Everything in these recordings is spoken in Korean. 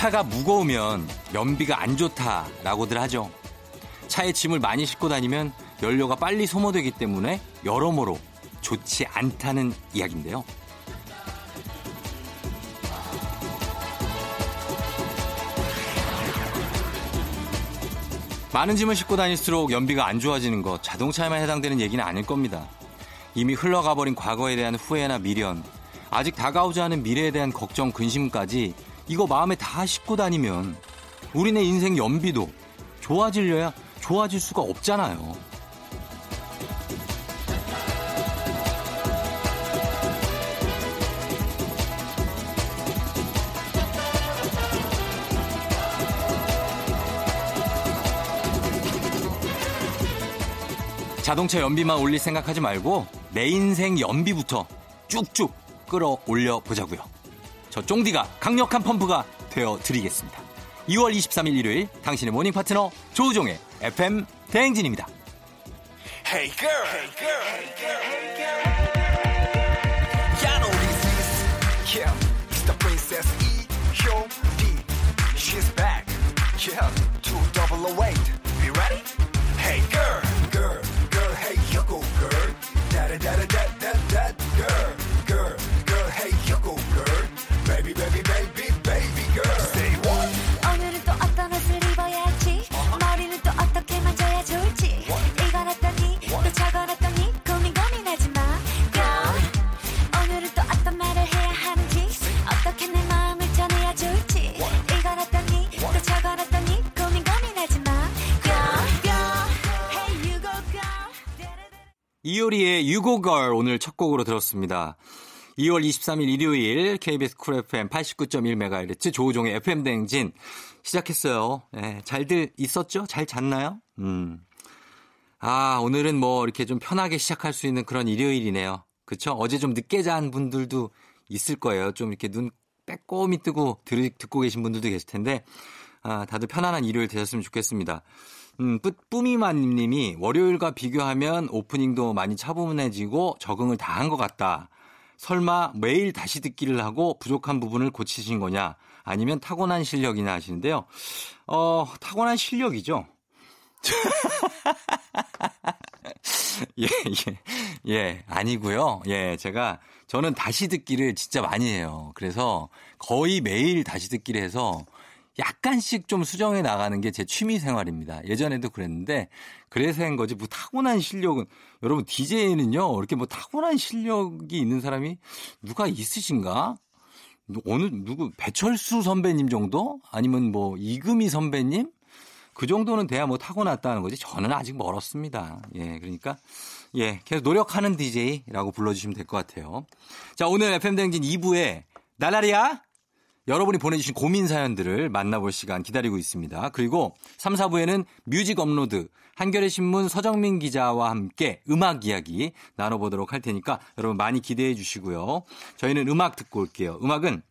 차가 무거우면 연비가 안 좋다라고들 하죠. 차에 짐을 많이 싣고 다니면 연료가 빨리 소모되기 때문에 여러모로 좋지 않다는 이야기인데요. 많은 짐을 싣고 다닐수록 연비가 안 좋아지는 것 자동차에만 해당되는 얘기는 아닐 겁니다. 이미 흘러가 버린 과거에 대한 후회나 미련, 아직 다가오지 않은 미래에 대한 걱정, 근심까지 이거 마음에 다 싣고 다니면 우리네 인생 연비도 좋아지려야 좋아질 수가 없잖아요. 자동차 연비만 올릴 생각하지 말고 내 인생 연비부터 쭉쭉 끌어올려 보자고요. 저 쫑디가 강력한 펌프가 되어 드리겠습니다. 2월 23일 일요일 당신의 모닝 파트너 조우종의 FM 대행진입니다. Hey girl, hey girl, hey girl, E. 이효리의 유고걸 오늘 첫 곡으로 들었습니다. 2월 23일 일요일 KBS 쿨 FM 89.1MHz 조우종의 FM 대행진 시작했어요. 네, 잘들 있었죠? 잘 잤나요? 음. 아, 오늘은 뭐 이렇게 좀 편하게 시작할 수 있는 그런 일요일이네요. 그쵸? 어제 좀 늦게 잔 분들도 있을 거예요. 좀 이렇게 눈 빼꼼히 뜨고 들, 듣고 계신 분들도 계실 텐데, 아, 다들 편안한 일요일 되셨으면 좋겠습니다. 음, 뿌, 뿌미만 님이 월요일과 비교하면 오프닝도 많이 차분해지고 적응을 다 한 것 같다. 설마 매일 다시 듣기를 하고 부족한 부분을 고치신 거냐? 아니면 타고난 실력이냐 하시는데요. 어, 타고난 실력이죠. 예, 예, 예, 아니고요. 예, 제가, 저는 다시 듣기를 진짜 많이 해요. 그래서 거의 매일 다시 듣기를 해서 약간씩 좀 수정해 나가는 게 제 취미 생활입니다. 예전에도 그랬는데 그래서 한 거지 뭐 타고난 실력은 여러분 DJ는요 이렇게 뭐 타고난 실력이 있는 사람이 누가 있으신가? 어느 누구 배철수 선배님 정도 아니면 뭐 이금희 선배님 그 정도는 돼야 뭐 타고났다는 거지 저는 아직 멀었습니다. 예 그러니까 예 계속 노력하는 DJ라고 불러주시면 될 것 같아요. 자 오늘 FM 댕진 2부에 날라리야 여러분이 보내주신 고민 사연들을 만나볼 시간 기다리고 있습니다. 그리고 3, 4부에는 뮤직 업로드, 한겨레 신문 서정민 기자와 함께 음악 이야기 나눠보도록 할 테니까 여러분 많이 기대해 주시고요. 저희는 음악 듣고 올게요. 음악은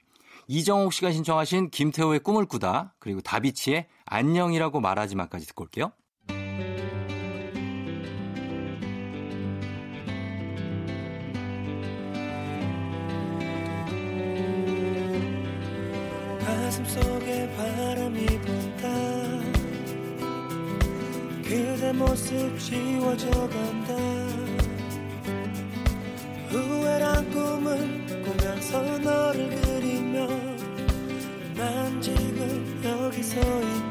이정옥 씨가 신청하신 김태호의 꿈을 꾸다, 그리고 다비치의 안녕이라고 말하지 마까지 듣고 올게요. 속에 바람이 분다. 그대 모습 지워져 간다. 후회란 꿈을 꾸면서 너를 그리며 난 지금 여기 서 있다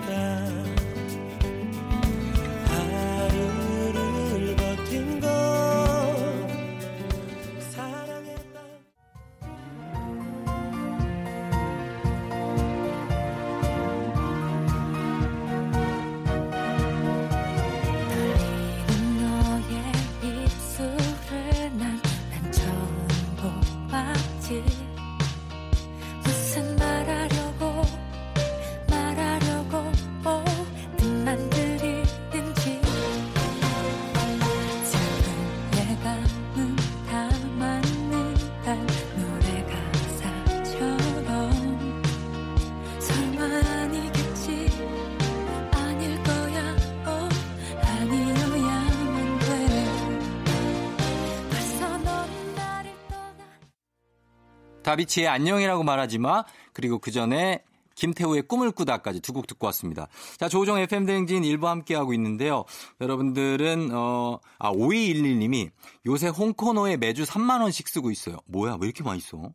다비치의 안녕이라고 말하지 마. 그리고 그 전에 김태우의 꿈을 꾸다까지 두 곡 듣고 왔습니다. 자, 조종 FM 대행진 일부 함께하고 있는데요. 여러분들은, 어, 아, 5211님이 요새 홍코노에 매주 3만원씩 쓰고 있어요. 뭐야, 왜 이렇게 많이 써?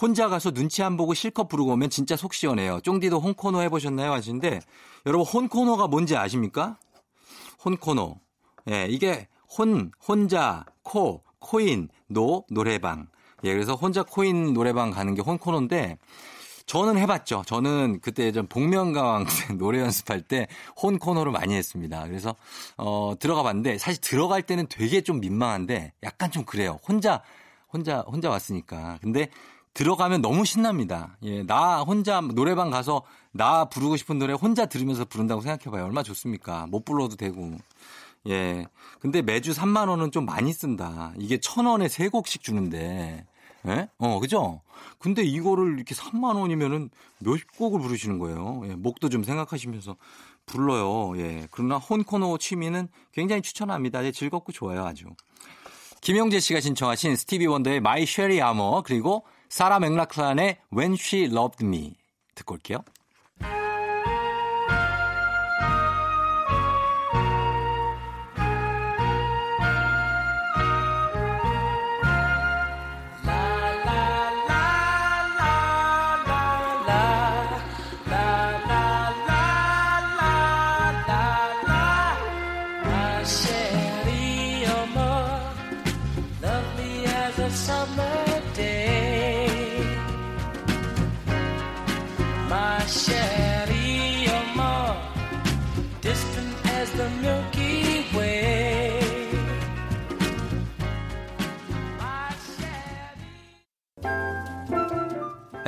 혼자 가서 눈치 안 보고 실컷 부르고 오면 진짜 속 시원해요. 쫑디도 홍코노 해보셨나요? 하시는데, 여러분, 혼코노가 뭔지 아십니까? 혼코노. 예, 이게 혼, 혼자, 코, 코인, 노, 노래방. 예, 그래서 혼자 코인 노래방 가는 게 혼코노인데, 저는 해봤죠. 저는 그때 좀 복면가왕 노래 연습할 때 혼코노를 많이 했습니다. 그래서, 어, 들어가 봤는데, 사실 들어갈 때는 되게 좀 민망한데, 약간 좀 그래요. 혼자, 혼자, 혼자 왔으니까. 근데 들어가면 너무 신납니다. 예, 나 혼자 노래방 가서 나 부르고 싶은 노래 혼자 들으면서 부른다고 생각해봐요. 얼마나 좋습니까? 못 불러도 되고. 예. 근데 매주 3만 원은 좀 많이 쓴다. 이게 천 원에 세 곡씩 주는데. 예? 어, 그죠? 근데 이거를 이렇게 3만 원이면은 몇 곡을 부르시는 거예요. 예, 목도 좀 생각하시면서 불러요. 예. 그러나 혼코노 취미는 굉장히 추천합니다. 예, 즐겁고 좋아요, 아주. 김영재 씨가 신청하신 스티비 원더의 My Sherry Armor 그리고 사라 맥락클란의 When She Loved Me 듣고 올게요.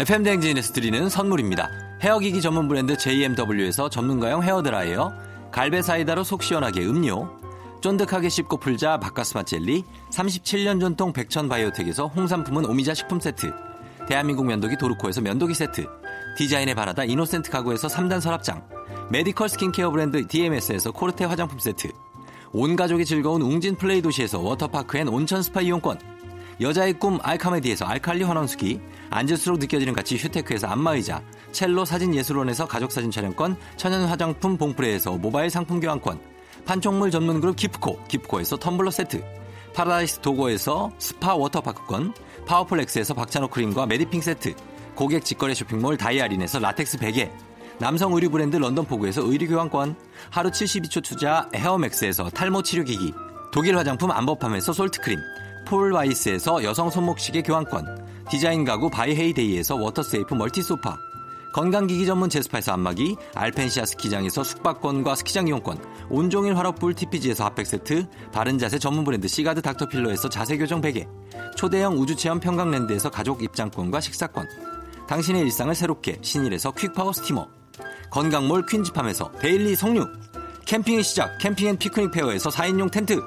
FM 대행진에서 드리는 선물입니다. 헤어기기 전문 브랜드 JMW에서 전문가용 헤어드라이어, 갈배 사이다로 속 시원하게 음료, 쫀득하게 씹고 풀자 박카스맛 젤리, 37년 전통 백천 바이오텍에서 홍삼품은 오미자 식품 세트, 대한민국 면도기 도르코에서 면도기 세트, 디자인의 바라다 이노센트 가구에서 3단 서랍장, 메디컬 스킨케어 브랜드 DMS에서 코르테 화장품 세트, 온 가족이 즐거운 웅진 플레이 도시에서 워터파크 and 온천 스파 이용권, 여자의 꿈 알카메디에서 알칼리 환원수기, 앉을수록 느껴지는 가치 휴테크에서 안마의자, 첼로 사진예술원에서 가족사진 촬영권, 천연 화장품 봉프레에서 모바일 상품 교환권, 판촉물 전문 그룹 기프코, 기프코에서 텀블러 세트, 파라다이스 도고에서 스파 워터파크권, 파워풀엑스에서 박찬호 크림과 메디핑 세트, 고객 직거래 쇼핑몰 다이아린에서 라텍스 베개, 남성 의류 브랜드 런던 포그에서 의류 교환권, 하루 72초 투자 헤어맥스에서 탈모 치료기기, 독일 화장품 안버팜에서 솔트크림, 폴와이스에서 여성 손목시계 교환권, 디자인 가구 바이헤이데이에서 워터세이프 멀티소파, 건강기기 전문 제스파에서 안마기, 알펜시아 스키장에서 숙박권과 스키장 이용권, 온종일 화롯불 TPG에서 핫팩 세트, 바른자세 전문 브랜드 시가드 닥터필러에서 자세교정 베개, 초대형 우주체험 평강랜드에서 가족 입장권과 식사권, 당신의 일상을 새롭게 신일에서 퀵파워 스티머, 건강몰 퀸즈팜에서 데일리 석류, 캠핑의 시작 캠핑 앤 피크닉 페어에서 4인용 텐트,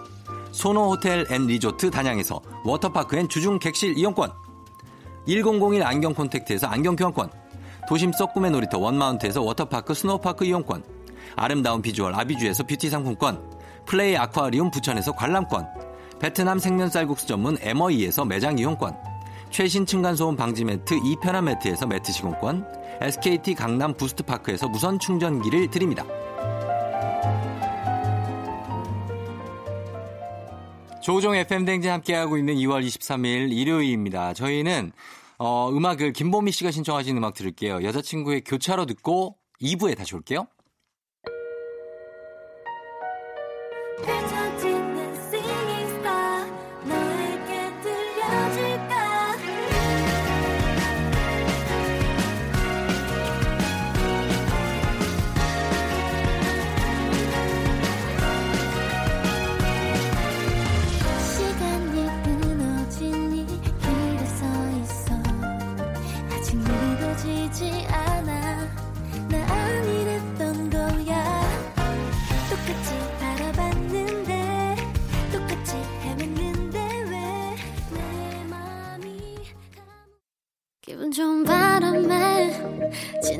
소노 호텔 앤 리조트 단양에서 워터파크 and 주중 객실 이용권, 1001 안경 콘택트에서 안경 교환권, 도심 속 꿈의 놀이터 원마운트에서 워터파크 스노우파크 이용권, 아름다운 비주얼 아비주에서 뷰티 상품권, 플레이 아쿠아리움 부천에서 관람권, 베트남 생면 쌀국수 전문 에머이에서 매장 이용권, 최신 층간소음 방지 매트 이편한 매트에서 매트 시공권, SKT 강남 부스트파크에서 무선 충전기를 드립니다. 조종 FM 댕진 함께하고 있는 2월 23일 일요일입니다. 저희는 어, 음악을 김보미 씨가 신청하신 음악 들을게요. 여자친구의 교차로 듣고 2부에 다시 올게요.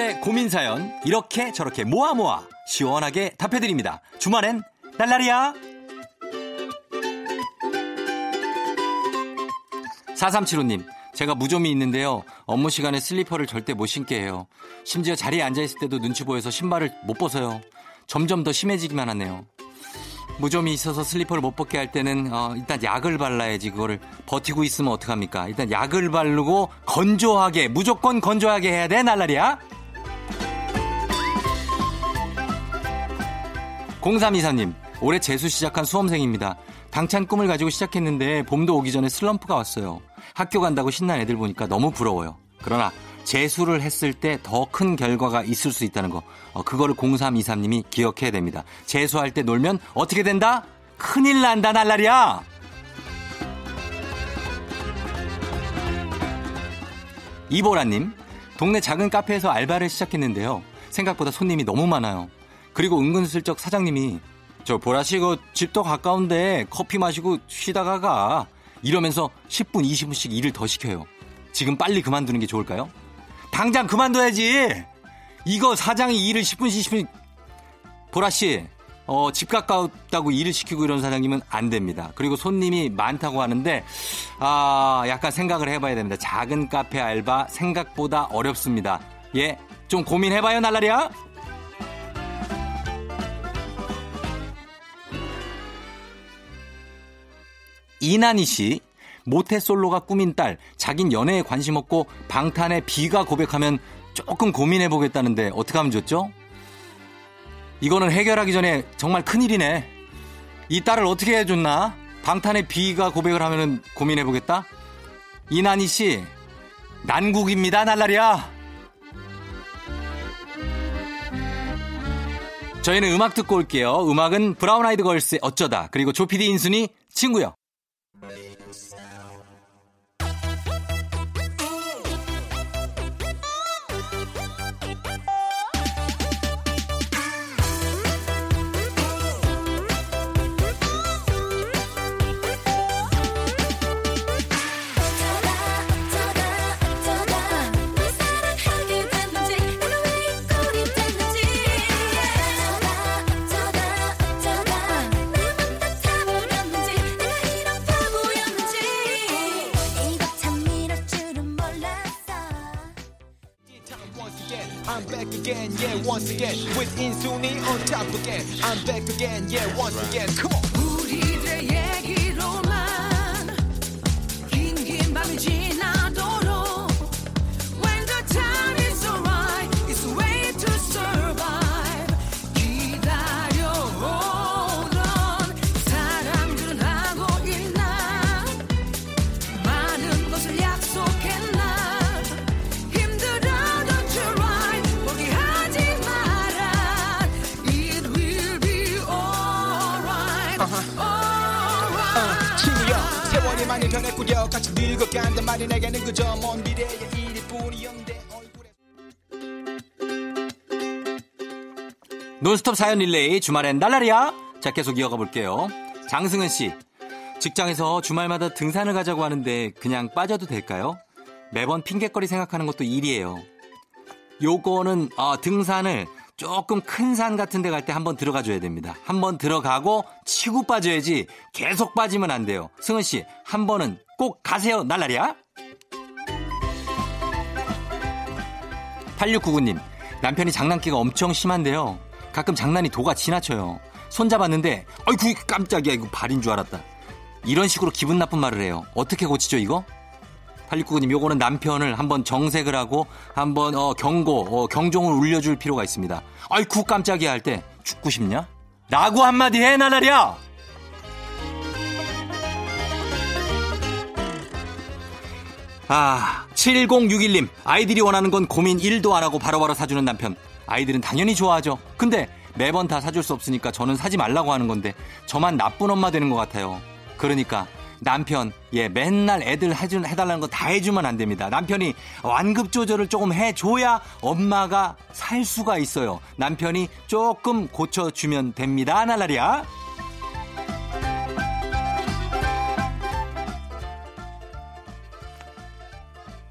여러분들의 고민 사연 이렇게 저렇게 모아 모아 시원하게 답해드립니다. 주말엔 날라리야. 4375님, 제가 무좀이 있는데요. 업무 시간에 슬리퍼를 절대 못 신게 해요. 심지어 자리에 앉아있을 때도 눈치 보여서 신발을 못 벗어요. 점점 더 심해지기만 하네요. 무좀이 있어서 슬리퍼를 못 벗게 할 때는 어, 일단 약을 발라야지 그거를 버티고 있으면 어떡합니까? 일단 약을 바르고 건조하게 무조건 건조하게 해야 돼 날라리야. 0323님 올해 재수 시작한 수험생입니다. 당찬 꿈을 가지고 시작했는데 봄도 오기 전에 슬럼프가 왔어요. 학교 간다고 신난 애들 보니까 너무 부러워요. 그러나 재수를 했을 때 더 큰 결과가 있을 수 있다는 거. 어, 그거를 0323님이 기억해야 됩니다. 재수할 때 놀면 어떻게 된다? 큰일 난다, 날라리야! 이보라님, 동네 작은 카페에서 알바를 시작했는데요. 생각보다 손님이 너무 많아요. 그리고 은근슬쩍 사장님이 저 보라씨 그 집도 가까운데 커피 마시고 쉬다가 가 이러면서 10분 20분씩 일을 더 시켜요. 지금 빨리 그만두는 게 좋을까요? 당장 그만둬야지. 이거 사장이 일을 10분씩 20분 보라씨 어, 집 가까웠다고 일을 시키고 이런 사장님은 안 됩니다. 그리고 손님이 많다고 하는데, 아, 약간 생각을 해봐야 됩니다. 작은 카페 알바 생각보다 어렵습니다. 예, 좀 고민해봐요, 날라리야. 이난희 씨, 모태솔로가 꾸민 딸, 자긴 연애에 관심 없고 방탄의 비가 고백하면 조금 고민해보겠다는데 어떻게 하면 좋죠? 이거는 해결하기 전에 정말 큰일이네. 이 딸을 어떻게 해줬나? 방탄의 비가 고백을 하면 고민해보겠다? 이난희 씨, 난국입니다, 날라리야. 저희는 음악 듣고 올게요. 음악은 브라운 아이드 걸스의 어쩌다, 그리고 조피디 인순이 친구요. Yeah. 사연 릴레이 주말엔 날라리야. 자 계속 이어가 볼게요. 장승은 씨 직장에서 주말마다 등산을 가자고 하는데 그냥 빠져도 될까요? 매번 핑계거리 생각하는 것도 일이에요. 요거는 어, 등산을 조금 큰 산 같은 데 갈 때 한번 들어가 줘야 됩니다. 한번 들어가고 치고 빠져야지 계속 빠지면 안 돼요. 승은 씨 한 번은 꼭 가세요. 날라리야. 8699님, 남편이 장난기가 엄청 심한데요. 가끔 장난이 도가 지나쳐요. 손잡았는데, 아이고, 깜짝이야. 이거 발인 줄 알았다. 이런 식으로 기분 나쁜 말을 해요. 어떻게 고치죠, 이거? 8699님, 요거는 남편을 한번 정색을 하고, 한번, 어, 경고, 어, 경종을 울려줄 필요가 있습니다. 아이쿠, 깜짝이야 할 때, 죽고 싶냐? 라고 한마디 해, 나날이야! 아, 7061님. 아이들이 원하는 건 고민 1도 안 하고 바로바로 사주는 남편. 아이들은 당연히 좋아하죠. 근데 매번 다 사줄 수 없으니까 저는 사지 말라고 하는 건데 저만 나쁜 엄마 되는 것 같아요. 그러니까 남편, 예, 맨날 애들 해준, 해달라는 거 다 해주면 안 됩니다. 남편이 완급 조절을 조금 해줘야 엄마가 살 수가 있어요. 남편이 조금 고쳐주면 됩니다. 날라리야.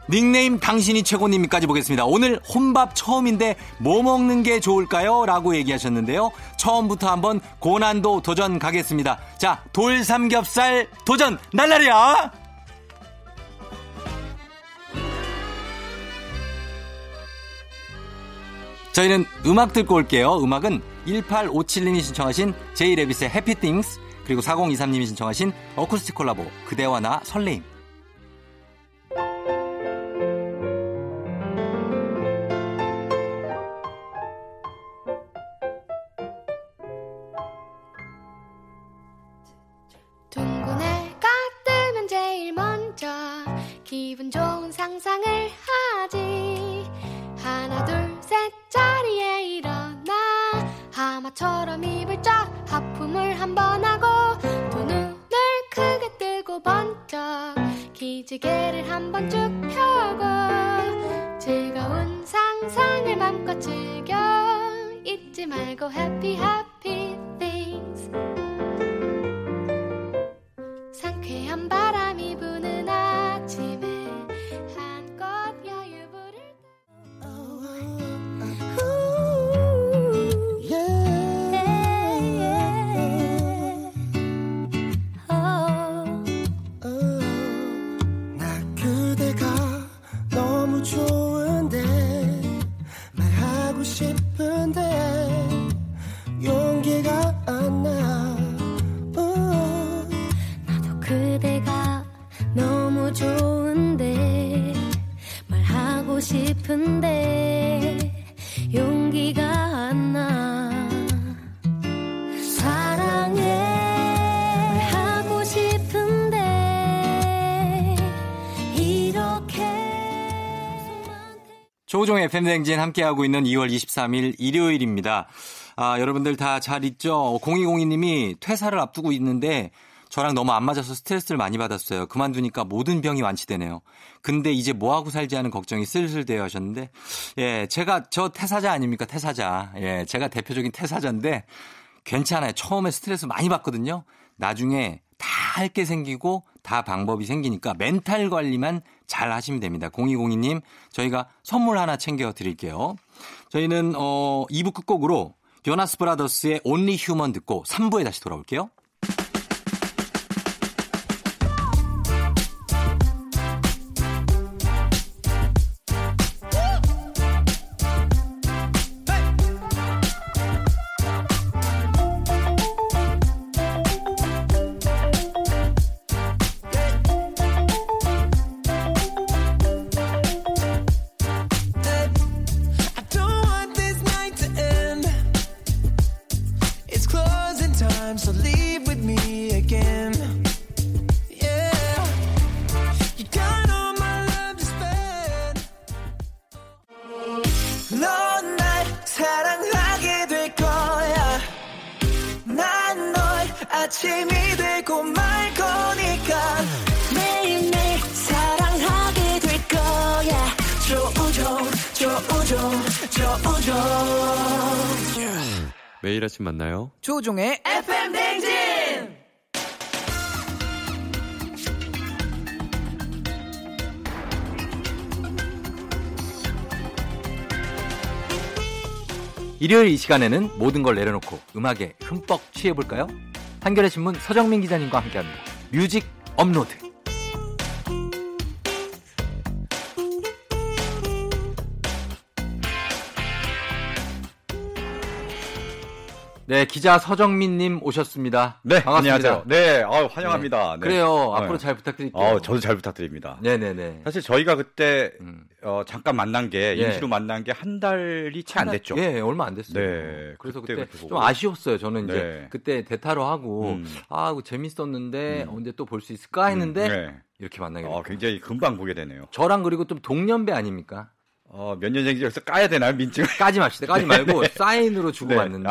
닉네임 당신이 최고님까지 보겠습니다. 오늘 혼밥 처음인데 뭐 먹는 게 좋을까요? 라고 얘기하셨는데요. 처음부터 한번 고난도 도전 가겠습니다. 자, 돌 삼겹살 도전 날라리야! 저희는 음악 듣고 올게요. 음악은 1857님이 신청하신 제이레빗의 해피띵스 그리고 4023님이 신청하신 어쿠스틱 콜라보 그대와 나 설레임 기분 좋은 상상을 하지. 하나 둘 셋 자리에 일어나. 하마처럼 입을 쫙 하품을 한 번 하고 두 눈을 크게 뜨고 번쩍 기지개를 한 번 쭉 펴고 즐거운 상상을 맘껏 즐겨 잊지 말고 happy happy things. 상쾌한 바람 싶은데 용기가 안 나. 사랑해 하고 싶은데 이렇게 조종의 FM댕진 함께하고 있는 2월 23일 일요일입니다. 아, 여러분들 다 잘 있죠? 0202님이 퇴사를 앞두고 있는데 저랑 너무 안 맞아서 스트레스를 많이 받았어요. 그만두니까 모든 병이 완치되네요. 근데 이제 뭐하고 살지 하는 걱정이 슬슬 돼요 하셨는데, 예, 제가 저 퇴사자 아닙니까? 퇴사자. 예, 제가 대표적인 퇴사자인데 괜찮아요. 처음에 스트레스 많이 받거든요. 나중에 다 할 게 생기고 다 방법이 생기니까 멘탈 관리만 잘 하시면 됩니다. 0202님, 저희가 선물 하나 챙겨 드릴게요. 저희는, 어, 2부 끝곡으로 요나스 브라더스의 온리 휴먼 듣고 3부에 다시 돌아올게요. 조우종. 매일 아침 만나요. 조우종의 FM 대행진. 일요일 이 시간에는 모든 걸 내려놓고 음악에 흠뻑 취해볼까요? 한겨레 신문 서정민 기자님과 함께합니다. 뮤직 업로드. 네, 기자 서정민님 오셨습니다. 네, 반갑습니다. 안녕하세요. 네, 아유, 환영합니다. 네. 그래요. 네. 앞으로 잘 부탁드릴게요. 어, 저도 잘 부탁드립니다. 네네네. 사실 저희가 그때 음. 어, 잠깐 만난 게 예. 임시로 만난 게 한 달이 채 안 됐죠. 예, 얼마 안 됐어요. 네, 그래서 그때 그때, 좀. 아쉬웠어요. 저는 이제 네. 그때 대타로 하고 음. 아, 재밌었는데 음. 언제 또 볼 수 있을까 했는데 네. 이렇게 만나게 어, 됐어요. 굉장히 금방 보게 되네요. 저랑 그리고 좀 동년배 아닙니까? 어, 몇 년생인지 여기서 까야 되나요, 민증을? 까지 맙시다. 까지 말고 네. 사인으로 주고 네. 받는데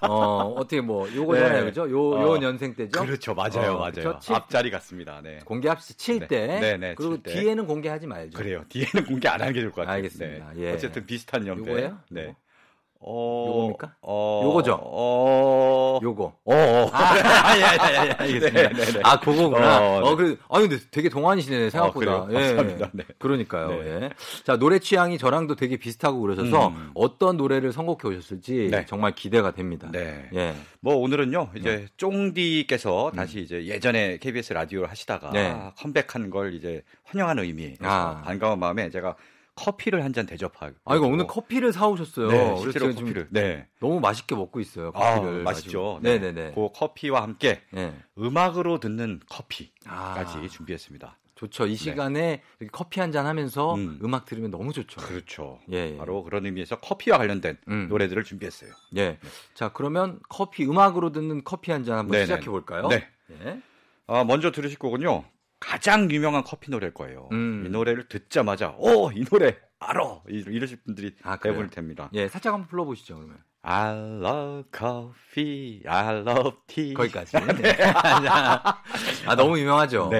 아? 어, 어떻게 뭐 요거잖아요. 네. 그죠? 요, 요 어. 년생 때죠? 그렇죠, 맞아요, 어, 맞아요. 그쵸? 칠- 앞자리 같습니다. 네. 공개합시다. 칠 네. 때. 네, 네, 그리고. 뒤에는 공개하지 말죠. 그래요. 뒤에는 공개 안 하는 게 좋을 것 같아요. 알겠습니다. 네. 예. 어쨌든 비슷한 연배. 요거예요? 네. 어, 요겁니까? 어, 요거죠? 어, 요거. 어, 어. 아, 아, 예, 예, 예, 알겠습니다. 네, 네, 네. 아, 그거구나. 어, 어, 네. 그, 아니, 근데 되게 동안이시네, 생각보다. 어, 그래요? 감사합니다. 네. 그러니까요. 네. 예. 자, 노래 취향이 저랑도 되게 비슷하고 그러셔서 음. 어떤 노래를 선곡해 오셨을지 네. 정말 기대가 됩니다. 네. 예. 뭐 오늘은요 이제 쫑디께서 다시 이제 예전에 KBS 라디오를 하시다가 음. 네. 컴백한 걸 이제 환영하는 의미 아. 반가운 마음에 제가 커피를 한 잔 대접하고 아, 이거 오늘 커피를 사오셨어요. 네, 실제로 커피를 네 너무 맛있게 먹고 있어요. 아, 커피를. 맛있죠 가지고. 네네네. 그 커피와 함께 예. 음악으로 듣는 커피까지 아. 준비했습니다 좋죠. 이 시간에 이렇게 커피 한 잔 하면서 네. 음. 음. 악 들으면 너무 좋죠. 그렇죠 예, 예. 바로 그런 의미에서 커피와 관련된 음. 노래들을 준비했어요 예. 자, 그러면 커피, 음악으로 듣는 커피 한 잔 한번 네네. 시작해 볼까요? 네. 예. 아, 먼저 들으실 거군요. 가장 유명한 커피 노래일 거예요. 음. 이 노래를 듣자마자 오, 이 노래 알아. 이- 이러실 분들이 아? 대부분일 텐니다. 예, 살짝 한번 불러보시죠, 그러면. I love coffee, I love tea. 거기까지. 네. 아, 너무 유명하죠. 네,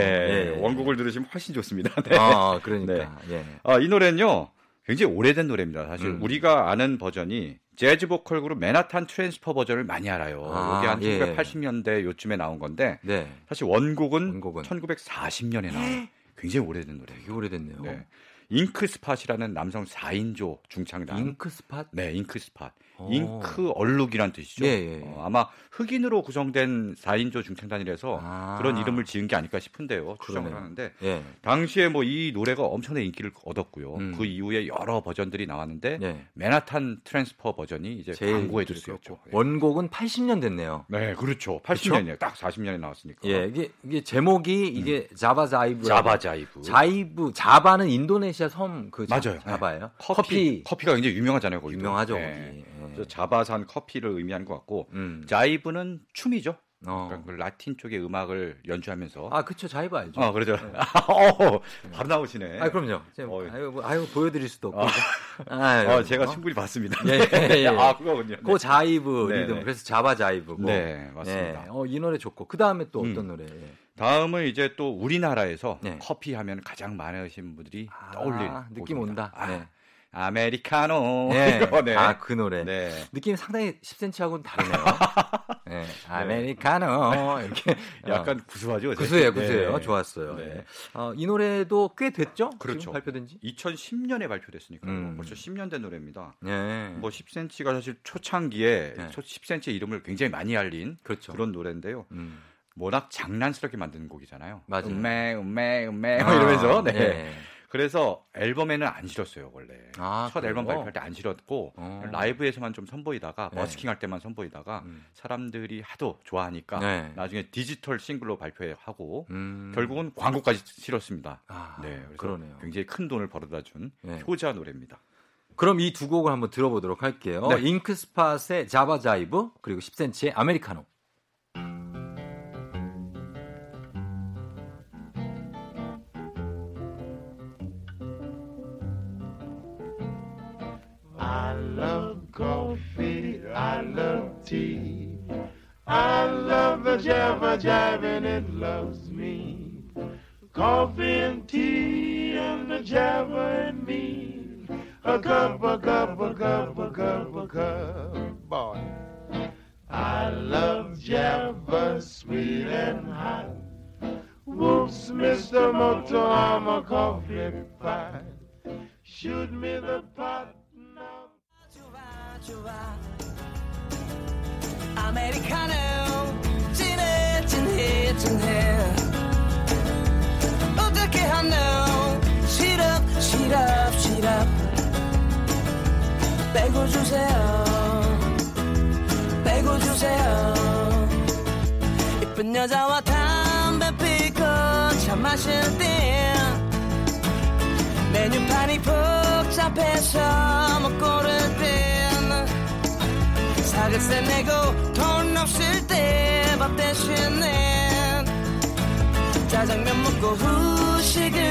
예. 원곡을 들으시면 훨씬 좋습니다. 네. 아, 그러니까. 예. 아, 이 노래는요. 굉장히 오래된 노래입니다. 사실 음. 우리가 아는 버전이 재즈 보컬 그룹 맨하탄 트랜스퍼 버전을 많이 알아요. 아, 이게 한 예. 1980년대 요쯤에 나온 건데 네. 사실 원곡은, 원곡은? 1940년에 나온 굉장히 오래된 노래예요. 되게 오래됐네요. 네. 잉크 스팟이라는 남성 4인조 중창단. 잉크 스팟? 네, 잉크 스팟. 어. 잉크 얼룩이란 뜻이죠. 예, 예, 예. 어, 아마 흑인으로 구성된 4인조 중창단이라서 아. 그런 이름을 지은 게 아닐까 싶은데요. 추정을 그러네요. 하는데 예. 당시에 뭐 이 노래가 엄청난 인기를 얻었고요. 음. 그 이후에 여러 버전들이 나왔는데 예. 맨하탄 트랜스퍼 버전이 이제 광고에. 끌었고. 원곡은 80년 됐네요. 네, 그렇죠. 80년이에요. 딱 40년에 나왔으니까. 예, 이게, 이게 제목이 이게 자바 자이브. 자바 자이브. 자이브. 자바는 인도네시아 섬 그 맞아요. 자바예요. 커피, 커피 가 굉장히 유명하잖아요. 거기도. 유명하죠, 네. 거기. 예. 자바산 커피를 의미하는 것 같고 음. 자이브는 춤이죠. 어. 그러니까 그 라틴 쪽의 음악을 연주하면서 아, 그쵸. 자이브 알죠. 어, 그러죠. 어, 바로 나오시네. 아, 그럼요. 어, 아유, 뭐, 아유, 보여드릴 수도 없고. 어. 아유, 어, 제가 어? 충분히 봤습니다. 예, 예, 예. 아, 그거군요. 그 자이브 네, 리듬. 네. 그래서 자바 자이브고. 네, 맞습니다. 예. 어, 이 노래 좋고. 그 다음에 또 어떤 음. 노래? 예. 다음은 이제 또 우리나라에서 네. 커피 하면 가장 많으신 분들이 아, 떠올리는 느낌 곡입니다. 온다. 아, 네. 아메리카노. 네. 네. 아, 그 노래. 네. 느낌이 상당히 10cm하고는 다르네요. 네. 아메리카노. 이렇게. 약간 구수하죠? 구수해요, 구수해요. 네. 좋았어요. 네. 예. 어, 이 노래도 꽤 됐죠? 그렇죠. 발표된 지? 2010년에 발표됐으니까 요 음. 벌써 10년 된 노래입니다. 네. 뭐 10cm가 사실 초창기에 네. 10cm의 이름을 굉장히 많이 알린 그렇죠. 그런 노래인데요. 음. 워낙 장난스럽게 만드는 곡이잖아요. 맞아요. 음메 음메 음메 아, 이러면서 네. 예. 그래서 앨범에는 안 실었어요 원래 아, 첫 앨범 그래요? 발표할 때 안 실었고 어. 라이브에서만 좀 선보이다가 네. 버스킹 할 때만 선보이다가 음. 사람들이 하도 좋아하니까 네. 나중에 디지털 싱글로 발표하고 음. 결국은 광고까지 실었습니다. 아, 네, 그러네요. 굉장히 큰 돈을 벌어다 준 네. 효자 노래입니다. 그럼 이 두 곡을 한번 들어보도록 할게요. 네. 잉크스팟의 자바 자이브 그리고 10cm의 아메리카노. Tea. I love the jabba jive and it loves me. Coffee and tea and the jabba and me. A cup, a cup, a cup, a cup, a cup, boy. I love jabba sweet and hot. Whoops, Mr. Moto, I'm a coffee pot. Shoot me the pot now. 아메리카노. 진해 진해 진해. 어떻게 하노 시럽 시럽 시럽. 빼고 주세요. 빼고 주세요. 이쁜 여자와 담배 피고 차 마실 때 메뉴판이 복잡해서 못 고를 땐 사글세 내고 돈 없을 때 밥 대신에 짜장면 먹고 후식으로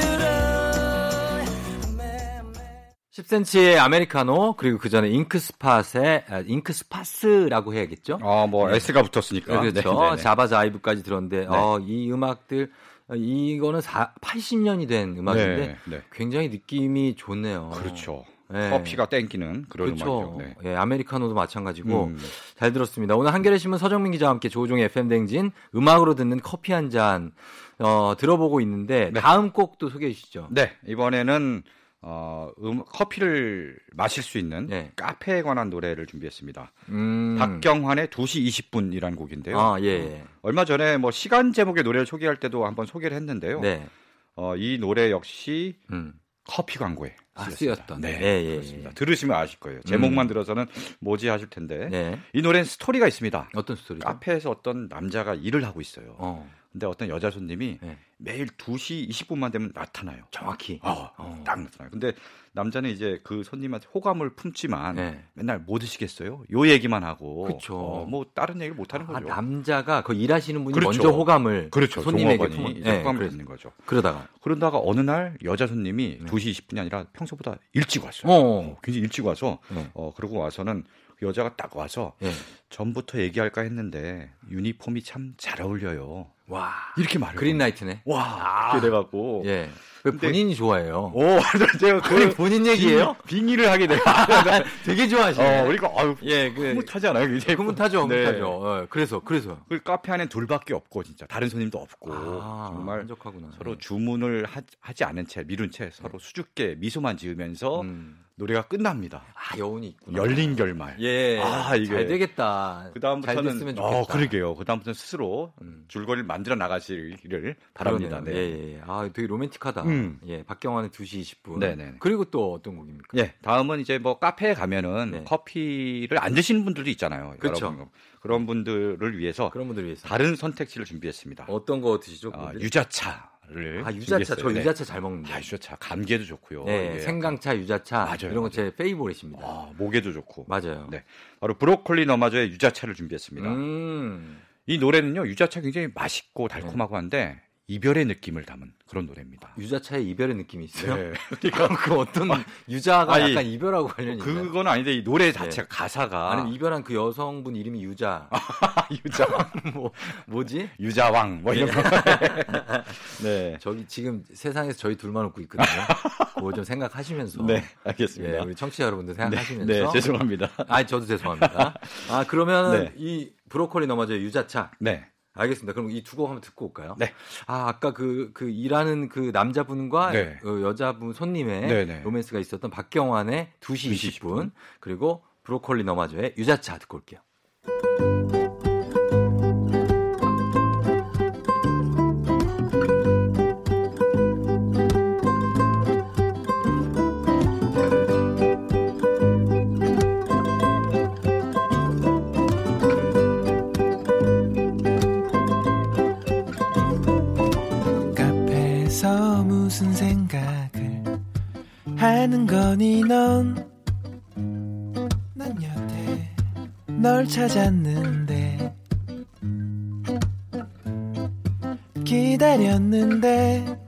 10cm의 아메리카노 그리고 그 전에 잉크스팟의 아, 잉크스파스라고 해야겠죠? 어, 뭐 S가 붙었으니까. 네, 그렇죠. 네, 네, 네. 자바자 아이브까지 들었는데 어, 이 음악들 어, 이거는 80년이 된 음악인데 네, 네. 굉장히 느낌이 좋네요. 그렇죠. 네. 커피가 땡기는 그런 그렇죠. 음악이죠. 네. 예, 아메리카노도 마찬가지고 음. 잘 들었습니다. 오늘 한겨레 신문 서정민 기자와 함께 조종의 FM 댕진 음악으로 듣는 커피 한 잔 어, 들어보고 있는데 다음 곡도 소개해 주시죠. 네, 이번에는 어, 음, 커피를 마실 수 있는 네. 카페에 관한 노래를 준비했습니다. 음. 박경환의 2시 20분이라는 곡인데요. 아, 예, 예. 얼마 전에 뭐 시간 제목의 노래를 소개할 때도 한번 소개를 했는데요. 네. 어, 이 노래 역시 음. 커피 광고에 아. 쓰였던. 네, 예, 예, 그렇습니다. 예. 들으시면 아실 거예요. 제목만 들어서는 뭐지 하실 텐데 네. 이 노래는 스토리가 있습니다. 어떤 스토리죠? 카페에서 어떤 남자가 일을 하고 있어요. 어. 근데 어떤 여자 손님이 네. 매일 2시 20분만 되면 나타나요. 정확히. 어, 어. 딱 나타나요. 근데 남자는 이제 그 손님한테 호감을 품지만 네. 맨날 뭐 드시겠어요? 요 얘기만 하고 그쵸. 어, 뭐 다른 얘기를 못 하는 아, 거죠. 남자가 그 일하시는 분이 그렇죠. 먼저 호감을 그렇죠. 손님에게 종업원이 품- 이제 예, 호감을 그래서- 갖는 거죠. 그러다가 그러다가 어느 날 여자 손님이 네. 2시 20분이 아니라 평소보다 일찍 왔어요. 어. 어, 굉장히 일찍 와서 네. 어 그러고 와서는 그 여자가 딱 와서 예. 전부터 얘기할까 했는데 유니폼이 참 잘 어울려요. 와. 이렇게 말해요. 그린라이트네. 와, 그렇게 돼갖고 예. 왜 근데- 본인이 좋아해요? 오, 제가 그게 본인 얘기예요? 빙의를 하게 돼요. 되게 좋아하시네. 어, 우리가 아유, 예, 그 흐뭇하지 않아요? 굉장히 흐뭇하죠, 네. 흐뭇하죠. 예, 그래서 그래서 그 카페 안에 둘밖에 없고 진짜 다른 손님도 없고 아, 정말 한적하구나. 서로 예. 주문을 하, 지 않은 채 미룬 채 서로 수줍게 미소만 지으면서 음. 노래가 끝납니다. 아 여운이 있구나. 열린 결말. 예. 아, 이게. 잘 되겠다. 그잘 다음부터는 됐으면 좋겠다. 어, 그러게요. 그 다음부터는 스스로 음. 줄거리를 만들어 나가시기를 바랍니다. 그러네요. 네. 예, 예. 아, 되게 로맨틱하다. 음. 예, 박경환의 2시 20분. 네네. 그리고 또 어떤 곡입니까? 예, 다음은 이제 뭐 카페에 가면은 네. 커피를 안 드시는 분들도 있잖아요. 그쵸. 여러분. 그런 분들을 위해서 그런 분들 위해서. 다른 선택지를 준비했습니다. 어떤 거 드시죠? 아, 그분들? 유자차를 아, 유자차. 저 준비했어요. 네. 유자차 잘 먹는데. 아, 유자차 감기에도 좋고요. 네, 이게 생강차, 유자차 맞아요, 이런 거제 페이보릿입니다. 아, 목에도 좋고. 맞아요. 네. 바로 브로콜리 너마저의 유자차를 준비했습니다. 음. 이 노래는요, 유자차 굉장히 맛있고 달콤하고 한데 이별의 느낌을 담은 그런 노래입니다. 유자차의 이별의 느낌이 있어요. 네. 그러니까 그 어떤 유자가 아니, 약간 이별하고 관련이 있나요? 그건 아닌데 이 노래 자체가 가사가 아니면 이별한 그 여성분 이름이 유자. 유자 뭐 뭐지? 유자왕 뭐 이런 거. 네. 저기 지금 세상에서 저희 둘만 웃고 있거든요. 그거 좀 생각하시면서. 네, 예, 알겠습니다. 우리 청취자 여러분들 생각하시면서. 네, 죄송합니다. 아, 저도 죄송합니다. 아, 그러면 네. 이 브로콜리 넘어져 유자차. 네. 알겠습니다. 그럼 이 두 곡 한번 듣고 올까요? 네. 아, 아까 그, 그 일하는 그 남자분과 네. 그 여자분 손님의 네, 네. 로맨스가 있었던 박경환의 2시 2시 20분, 그리고 브로콜리 너마저의 유자차 듣고 올게요. 하는 거니 넌? 난 여태 널 찾았는데 기다렸는데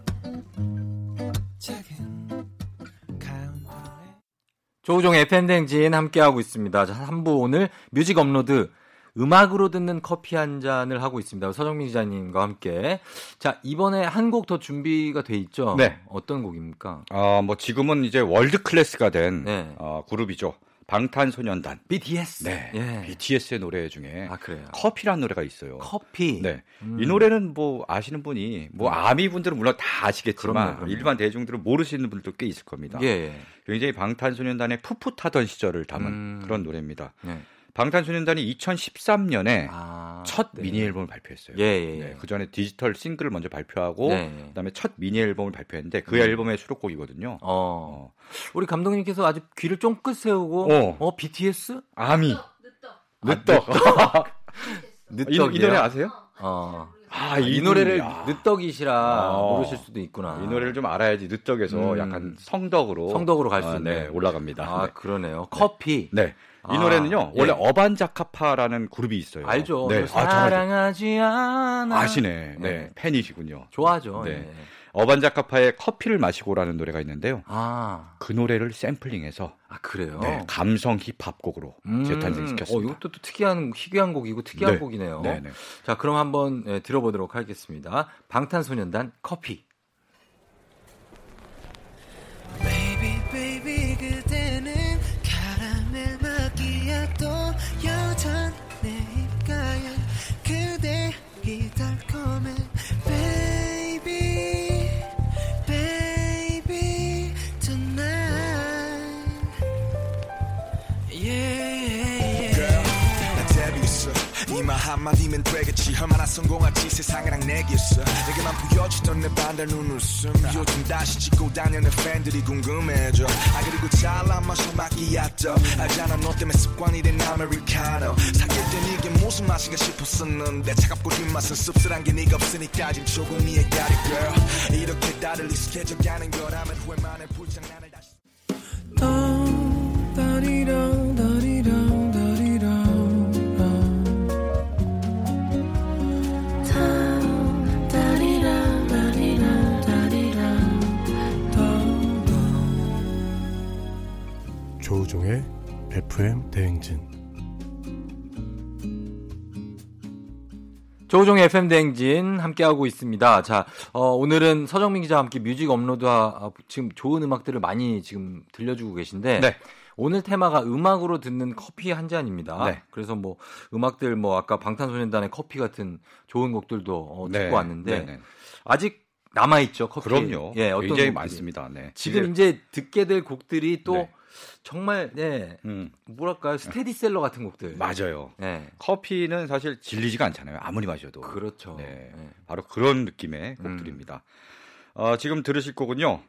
조우종의 FM대행진 함께하고 있습니다. 자, 3부 오늘 뮤직 업로드 음악으로 듣는 커피 한 잔을 하고 있습니다. 서정민 기자님과 함께. 자, 이번에 한 곡 더 준비가 돼 있죠? 네. 어떤 곡입니까? 어, 뭐 지금은 이제 월드 클래스가 된 네. 어, 그룹이죠. 방탄소년단. BTS. 네. 예. BTS의 노래 중에 아, 그래요. 커피라는 노래가 있어요. 커피. 네. 음. 이 노래는 뭐 아시는 분이 뭐 아미 분들은 물론 다 아시겠지만 그럼요, 그럼요. 일반 대중들은 모르시는 분들도 꽤 있을 겁니다. 예, 예. 굉장히 방탄소년단의 풋풋하던 시절을 담은 음. 그런 노래입니다. 네. 방탄소년단이 2013년에 아, 첫 네. 미니 앨범을 발표했어요. 예, 예, 예. 네, 그 전에 디지털 싱글을 먼저 발표하고 네. 그다음에 첫 미니 앨범을 발표했는데 그 음. 앨범의 수록곡이거든요. 어. 어, 우리 감독님께서 아주 귀를 쫑긋 세우고 어. 어, BTS? 아미 아, 늦떡. 이? 이 노래 아세요? 어. 아, 이 노래를 야. 늦떡이시라 어. 모르실 수도 있구나. 이 노래를 좀 알아야지 늦떡에서 음. 약간 성덕으로 성덕으로 갈수 아, 있는. 네, 올라갑니다. 아, 네. 그러네요. 커피. 네. 이 아, 노래는요 예. 원래 어반자카파라는 그룹이 있어요. 알죠. 네. 저 아, 잘 사랑하지 않아. 아시네. 네. 네. 팬이시군요. 좋아하죠. 네. 예. 어반자카파의 커피를 마시고라는 노래가 있는데요. 아, 그 노래를 샘플링해서 아 그래요. 네, 감성 힙합 곡으로 음, 재탄생시켰습니다. 어, 이것도 또 특이한 희귀한 곡이고 특이한 네. 곡이네요. 네, 네. 자, 그럼 한번 예, 들어보도록 하겠습니다. 방탄소년단 커피. 한마디면 되겠지. 얼마나 성공할지 세상이랑 내겠어. 내게만 보여주던 내 반달 눈웃음. 요즘 다시 찍고 다니는 팬들이 궁금해져. 아 그리고 잘난 마셔 마끼야또 알잖아 너 때문에 습관이 된 아메리카노. 사귈 땐 이게 무슨 맛인가 싶었었는데 차갑고 뒷맛은 씁쓸한 게 네가 없으니까 지금 조금 이해가리 girl. 이렇게 다들 익숙해져 가는 거라면 후회만의 불장난을 다시 다리랑 조우종의 FM 대행진 조종의 FM 대행진 함께하고 있습니다. 자, 어, 오늘은 서정민 기자와 함께 뮤직 업로드와 아, 지금 좋은 음악들을 많이 지금 들려주고 계신데 네. 오늘 테마가 음악으로 듣는 커피 한 잔입니다. 네. 그래서 뭐 음악들 뭐 아까 방탄소년단의 커피 같은 좋은 곡들도 어, 듣고 네, 왔는데 네, 네. 아직 남아 있죠 커피. 그럼요. 예, 어떤 굉장히 곡들이. 많습니다. 네. 지금 이제 듣게 될 곡들이 또 네. 정말 네 음, 뭐랄까요 스테디셀러 같은 곡들. 맞아요. 네. 커피는 사실 질리지가 않잖아요. 아무리 마셔도. 그렇죠. 네. 네. 바로 그런 느낌의 음. 곡들입니다. 어, 지금 들으실 곡은요.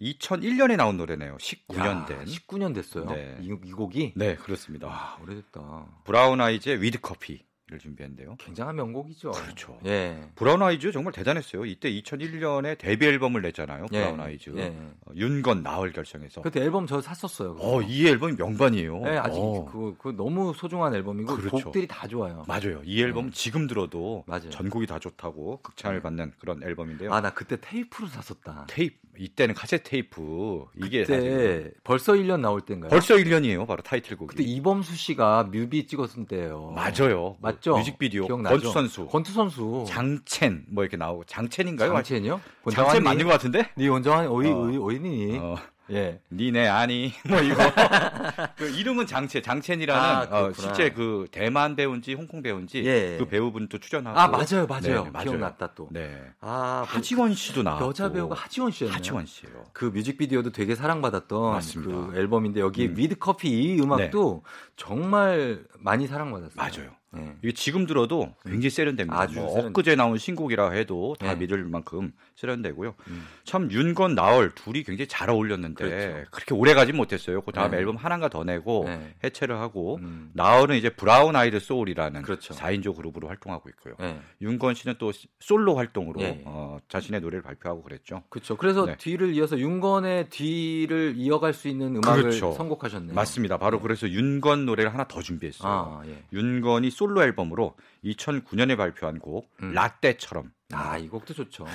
2001년에 나온 노래네요. 19년 야, 된. 19년 됐어요. 네. 이, 이 곡이 네, 그렇습니다. 와 오래됐다. 브라운 아이즈의 With Coffee 를 준비했는데요. 굉장한 명곡이죠. 그렇죠. 예. 브라운 아이즈 정말 대단했어요. 이때 2001년에 데뷔 앨범을 냈잖아요. 예. 브라운 아이즈. 예. 어, 윤건 나얼 결성해서. 그때 앨범 저 샀었어요. 그거. 어, 이 앨범이 명반이에요. 네, 아직 어. 그거, 그거 너무 소중한 앨범이고 그렇죠. 곡들이 다 좋아요. 맞아요. 이 앨범 네. 은 지금 들어도 맞아요. 전곡이 다 좋다고 극찬을 네. 받는 그런 앨범인데요. 아, 나 그때 테이프로 샀었다. 테이프 이때는 카세트 테이프 이게 그때 벌써 1년 나올 때인가요? 벌써 1년이에요. 바로 타이틀곡이. 그때 이범수 씨가 뮤비 찍었을 때예요. 맞아요. 맞 죠? 뮤직비디오 기억나죠? 권투 선수, 권투 선수. 장첸 뭐 이렇게 나오고 장첸인가요? 장첸이요? 장첸 맞는 것 같은데? 네 원정한 어이 어. 어이 어이니? 어, 예. 니네 아니 뭐 이거 그 이름은 장첸 장첸이라는 아, 어. 실제 그 대만 배우인지 홍콩 배우인지 예. 그 배우분도 출연하고 아 맞아요 맞아요. 네, 맞아요. 기억났다 또. 네. 아 하지원 씨도 나왔고 여자 배우가 하지원 씨였나요? 하지원 씨예요. 그 뮤직비디오도 되게 사랑받았던 맞습니다. 그 앨범인데 여기 음. With Coffee 이 음악도 정말 많이 사랑받았어요. 맞아요. 네. 이게 지금 들어도 굉장히 세련됩니다. 아주 뭐 세련돼. 엊그제 나온 신곡이라 해도 다 네. 믿을 만큼 세련되고요. 음. 참 윤건 나얼 둘이 굉장히 잘 어울렸는데 그렇죠. 그렇게 오래 가진 못했어요. 그 다음 네. 앨범 하나가 더 내고 네. 해체를 하고 음. 나얼은 이제 브라운 아이드 소울이라는 그렇죠. 4인조 그룹으로 활동하고 있고요. 네. 윤건 씨는 또 솔로 활동으로 예. 어, 자신의 노래를 발표하고 그랬죠. 그렇죠. 그래서 네. 뒤를 이어서 윤건의 뒤를 이어갈 수 있는 음악을 그렇죠. 선곡하셨네요. 맞습니다. 바로 네. 그래서 윤건 노래를 하나 더 준비했어요. 아, 예. 윤건이 솔로 앨범으로 2009년에 발표한 곡 음. 라떼처럼 아, 이 곡도 좋죠.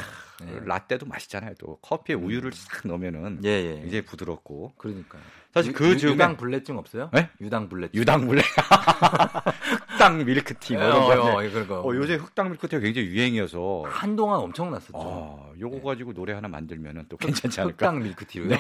네. 라떼도 맛있잖아요. 또 커피에 우유를 싹 넣으면은 예, 예. 굉장히 부드럽고 그러니까요. 사실 유- 그 유- 유당 불내증 없어요? 네? 유당 불내증. 유당 불내 흑당 밀크티 뭐 이런 어, 거. 어, 그런 거. 어, 요새 흑당 밀크티가 굉장히 유행이어서 한동안 엄청 났었죠. 아, 요거 네. 가지고 노래 하나 만들면은 또 괜찮지 않을까? 흑당 밀크티로요?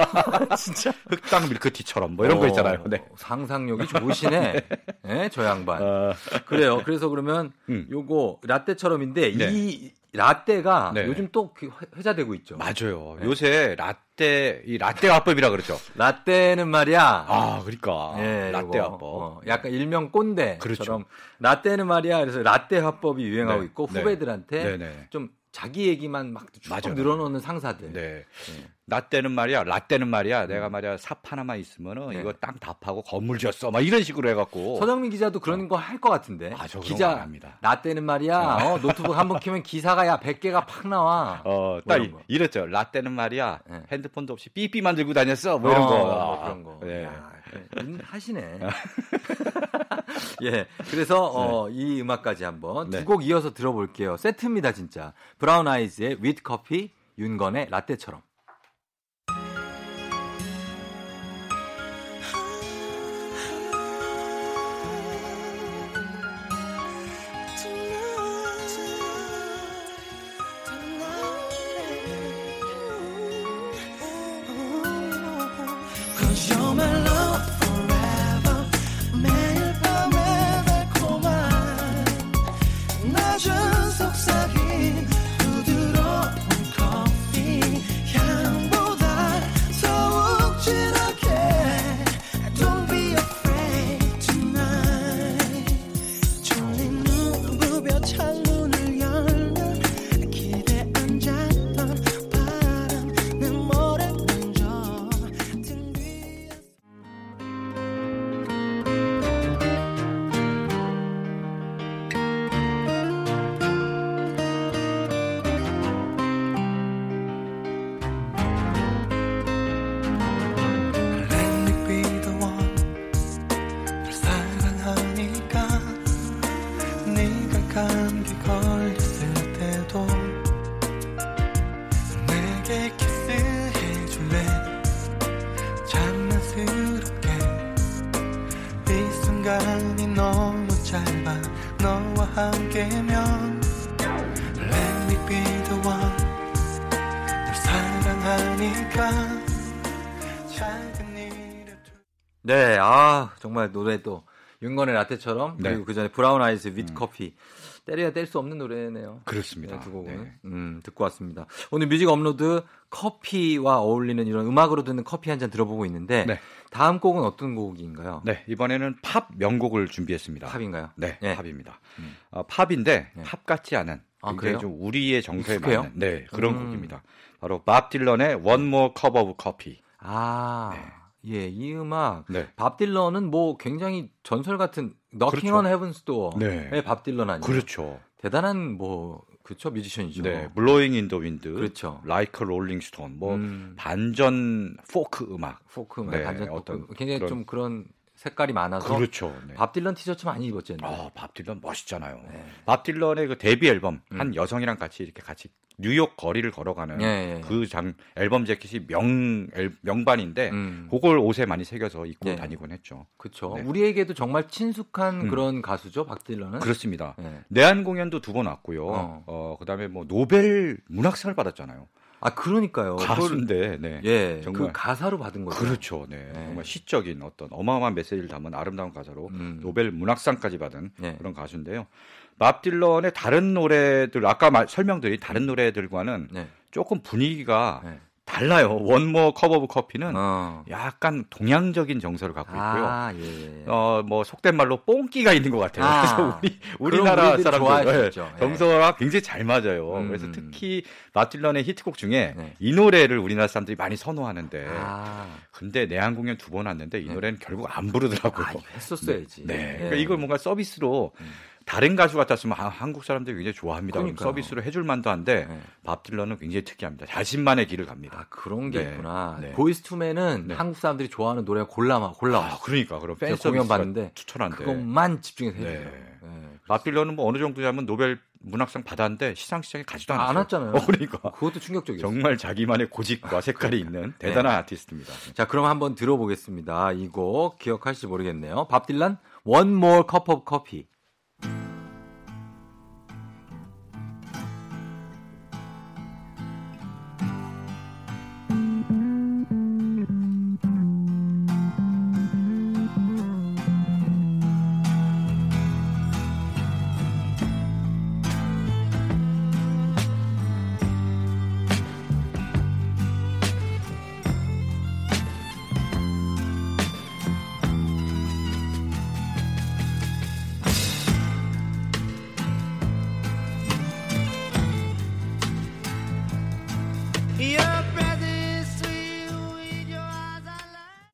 진짜 흑당 밀크티처럼 뭐 이런 거 어, 있잖아요. 네. 상상력이 좋으시네. 네, 저 양반. 어, 그래요. 그래서 그러면 음. 요거 라떼처럼인데 네. 이 라떼가 네. 요즘 또그 회자되고 있죠. 맞아요. 네. 요새 라떼 이 라떼 화법이라 그러죠. 라떼는 말이야. 아, 그러니까 예, 라떼. 화법. 어, 약간 일명 꼰대처럼 그렇죠. 라떼는 말이야. 그래서 라떼 화법이 유행하고 네, 있고 네. 후배들한테 네네. 좀 자기 얘기만 막쭉 맞아요. 늘어놓는 상사들. 네. 네. 라떼는 말이야, 라떼는 말이야, 내가 말이야 삽 하나만 있으면은 네. 이거 땅 다 파고 건물 지었어, 막 이런 식으로 해갖고. 서정민 기자도 그런 거할 것 같은데. 아, 기자 합니다. 라떼는 말이야. 어, 노트북 한 번 키면 기사가 야 100개가 팍 나와. 어, 뭐 딱 이- 거. 이랬죠. 라떼는 말이야, 네. 핸드폰도 없이 삐삐 만 들고 다녔어, 뭐 이런 어, 거. 뭐 아, 그런 거. 네. 야, 음, 하시네. 예. 그래서 어, 이 음악까지 한번 네. 두곡 이어서 들어볼게요. 세트입니다, 진짜. 브라운 아이즈의 With Coffee 윤건의 라떼처럼. 정말 노래 또 윤건의 라떼처럼 네. 그리고 그 전에 브라운 아이즈 With Coffee 떼려야 뗄 수 없는 노래네요. 그렇습니다. 네, 두 곡은 네. 음, 듣고 왔습니다. 오늘 뮤직 업로드 커피와 어울리는 이런 음악으로 듣는 커피 한 잔 들어보고 있는데 네. 다음 곡은 어떤 곡인가요? 네, 이번에는 팝 명곡을 준비했습니다. 팝인가요? 네, 네. 팝입니다. 음. 어, 팝인데 네. 팝 같지 않은 아, 그래요? 좀 우리의 정서에 익숙해요? 맞는 네, 그런 음. 곡입니다. 바로 밥 딜런의 One More Cup of Coffee. 아, 예, 이 음악 네. 밥 딜런은 뭐 굉장히 전설 같은 Knockin' 그렇죠. on Heaven's Door의 네. 밥 딜런 아니에요? 그렇죠. 대단한 뭐 그렇죠 뮤지션이죠. 네, Blowin' in the Wind, 그렇죠. Like Rolling Stone, 뭐 음. 반전 포크 음악. 포크 네, 반전 어떤 포크 굉장히 그런- 좀 그런 색깔이 많아서 그렇죠. 네. 밥 딜런 티셔츠 많이. 옛날에. 아, 밥 딜런 멋있잖아요. 네. 밥 딜런의 그 데뷔 앨범 음. 한 여성이랑 같이 이렇게 같이 뉴욕 거리를 걸어가는 예, 예. 그 장 앨범 재킷이 명 앨- 명반인데 음. 그걸 옷에 많이 새겨서 입고 예. 다니곤 했죠. 그렇죠. 네. 우리에게도 정말 친숙한 음. 그런 가수죠. 밥 딜런은. 그렇습니다. 예. 내한 공연도 두 번 왔고요. 어. 어, 그다음에 뭐 노벨 문학상을 받았잖아요. 아 그러니까요. 가수인데, 네. 예, 정말 그 가사로 받은 거죠. 그렇죠. 네. 네. 정말 시적인 어떤 어마어마한 메시지를 담은 아름다운 가사로 음. 노벨 문학상까지 받은 네. 그런 가수인데요. 밥 딜런의 다른 노래들 아까 말, 설명드린 다른 노래들과는 네. 조금 분위기가 네. 달라요. One More Cup of Coffee는 어. 약간 동양적인 정서를 갖고 있고요. 아, 예. 어, 뭐 속된 말로 뽕기가 있는 것 같아요. 아. 그래서 우리 우리나라 사람들 네. 예. 정서가 굉장히 잘 맞아요. 음. 그래서 특히 밥 딜런의 히트곡 중에 네. 이 노래를 우리나라 사람들이 많이 선호하는데 아, 근데 내한 공연 두 번 왔는데 이 네. 노래는 결국 안 부르더라고요. 아, 했었어야지. 네. 예. 그러니까 이걸 뭔가 서비스로 음. 다른 가수 같았으면 아, 한국 사람들이 굉장히 좋아합니다. 그럼 그러니까요. 서비스로 해줄 만도 한데 네. 밥 딜런은 굉장히 특이합니다. 자신만의 길을 갑니다. 아, 그런 게 네. 있구나. 네. Boyz II Men은 네. 한국 사람들이 좋아하는 노래가 골라와 골라와. 아, 그러니까 그럼 팬 공연 봤는데 추천한데 그것만 집중해서 네. 해줘요. 네. 밥 딜런은 뭐 어느 정도냐면 노벨 문학상 받았는데 시상식장에 가지도 아, 않았어요. 안 왔잖아요. 어, 그러니까 그것도 충격적이었어요. 정말 자기만의 고집과 색깔이 있는 네. 대단한 아티스트입니다. 자, 그럼 한번 들어보겠습니다. 이 곡 기억하실지 모르겠네요. 밥 딜런 One More Cup of Coffee.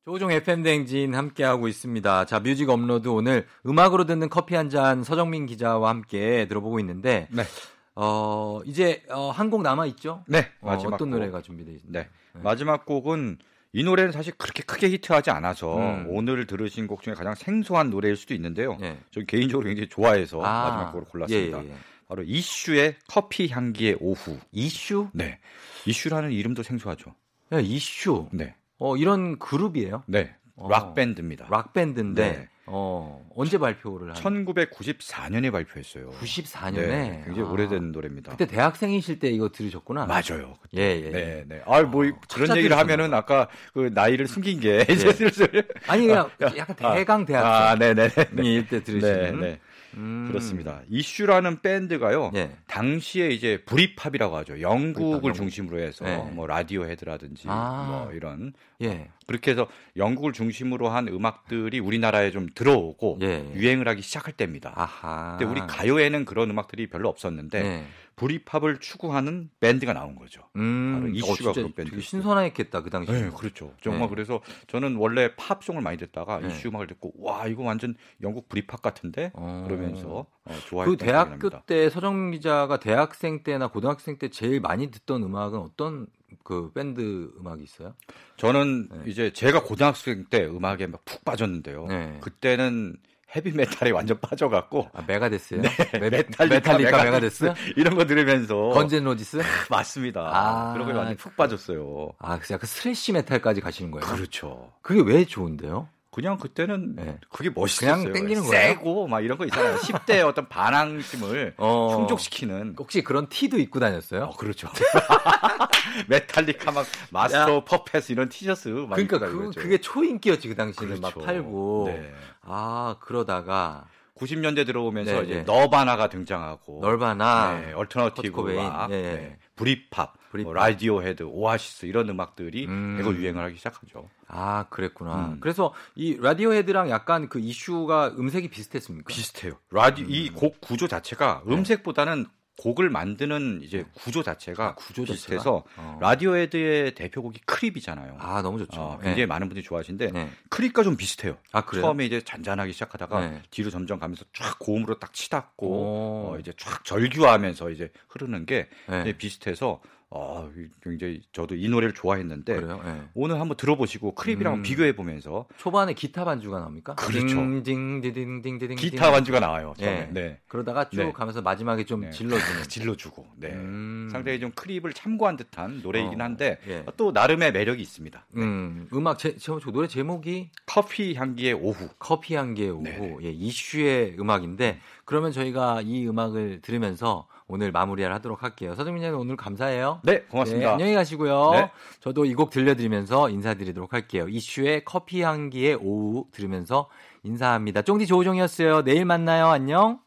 조종 FM 대행진 함께하고 있습니다. 자, 뮤직 업로드 오늘 음악으로 듣는 커피 한 잔 서정민 기자와 함께 들어보고 있는데, 네. 어, 이제, 어, 한 곡 남아있죠? 네, 어, 마지막 어떤 곡. 노래가 준비되어 있습니다. 네. 마지막 곡은 이 노래는 사실 그렇게 크게 히트하지 않아서 음. 오늘 들으신 곡 중에 가장 생소한 노래일 수도 있는데요. 네. 저 개인적으로 굉장히 좋아해서 아, 마지막 곡으로 골랐습니다. 예, 예, 예. 바로 이슈의 커피 향기의 오후. 이슈? 네. 이슈라는 이름도 생소하죠. 야, 이슈. 네. 어, 이런 그룹이에요? 네. 어. 락 밴드입니다. 락 밴드인데 네. 어, 언제 발표를 한 1994년에 발표했어요. 94년에 네, 굉장히 아. 오래된 노래입니다. 그때 대학생이실 때 이거 들으셨구나. 맞아요. 예, 예. 네, 네. 아, 뭐 그런 찾아 얘기를 하면은 아까 그 나이를 숨긴 게 이제 예. 슬슬 아니 그냥 약간 대강 대학생. 아, 네, 네, 네. 이때 들으시는. 네, 네. 음. 그렇습니다. 이슈라는 밴드가요. 예. 당시에 이제 Britpop이라고 하죠. 영국을 브리팝, 중심으로 해서 네. 뭐 라디오 헤드라든지 아. 뭐 이런 예. 그렇게 해서 영국을 중심으로 한 음악들이 우리나라에 좀 들어오고 예. 유행을 하기 시작할 때입니다. 아하. 근데 우리 가요에는 그런 음악들이 별로 없었는데 네. 브리팝을 추구하는 밴드가 나온 거죠. 음, 바로 이슈가 어, 그런 밴드. 되게 신선했겠다 그 당시에. 네, 그렇죠. 정말 네. 그래서 저는 원래 팝송을 많이 듣다가 네. 이슈 음악을 듣고 와 이거 완전 영국 브리팝 같은데 어. 그러면서 어, 좋아했던 그 대학교. 때 서정민 기자가 대학생 때나 고등학생 때 제일 많이 듣던 음악은 어떤 그 밴드 음악이 있어요? 저는 네. 이제 제가 고등학생 때 음악에 막 푹 빠졌는데요. 네. 그때는 헤비 메탈에 완전 빠져갖고 아, 메가데스요? 네, 메, 메탈리카, 메탈리카 메가데스 메가데스? 이런 거 들으면서 Guns N' Roses? 맞습니다. 아. 그런 거 완전 푹 빠졌어요. 아, 그래서 약간 thrash metal까지 가시는 거예요? 그렇죠. 그게 왜 좋은데요? 그냥 그때는 네. 그게 멋있었어요. 그냥 땡기는 거예요? 세고 막 이런 거 있잖아요. 10대의 어떤 반항심을 어. 충족시키는. 혹시 그런 티도 입고 다녔어요? 어, 그렇죠. 메탈리카 막 Master of Puppets 이런 티셔츠 막 그러니까 그, 그게 초인기였지 그 당시에는 그렇죠. 막 팔고 네. 아 그러다가 90년대 들어오면서 네, 이제 네. 너바나가 등장하고 너바나 네, alternative 커트 코베인, 락, 네. 네, Britpop, Britpop. 뭐 라디오 헤드, 오아시스 이런 음악들이 음. 대거 유행을 하기 시작하죠. 아 그랬구나. 음. 그래서 이 라디오 헤드랑 약간 그 이슈가 음색이 비슷했습니까? 비슷해요. 라디오 이 음. 곡 구조 자체가 네. 음색보다는 곡을 만드는 이제 구조 자체가 아, 구조? 비슷해서 어. 라디오헤드의 대표곡이 Creep이잖아요. 아 너무 좋죠. 어, 네. 굉장히 많은 분들이 좋아하시는데 네. Creep과 좀 비슷해요. 아 그래요? 처음에 이제 잔잔하게 시작하다가 네. 뒤로 점점 가면서 쫙 고음으로 딱 치닫고 오. 어, 이제 쫙 절규하면서 이제 흐르는 게 네. 비슷해서 어, 굉장히 저도 이 노래를 좋아했는데. 네. 오늘 한번 들어보시고 Creep이랑 음. 비교해 보면서 초반에 기타 반주가 나옵니까? 그렇죠. 기타 반주가 나와요. 처음에. 네. 네. 그러다가 쭉 네. 가면서 마지막에 좀 네. 질러주는. 질러주고 네. 음. 상당히 좀 크립을 참고한 듯한 노래이긴 어, 한데 예. 또 나름의 매력이 있습니다. 음, 음악 제, 저, 저 노래 제목이 커피 향기의 오후. 커피 향기의 오후 네네. 예, 이슈의 음악인데 그러면 저희가 이 음악을 들으면서 오늘 마무리를 하도록 할게요. 서정민 님 오늘 감사해요. 네, 고맙습니다. 네, 안녕히 가시고요. 네. 저도 이 곡 들려드리면서 인사드리도록 할게요. 이슈의 커피 향기의 오후 들으면서 인사합니다. 쫑디 조우종이었어요. 내일 만나요. 안녕.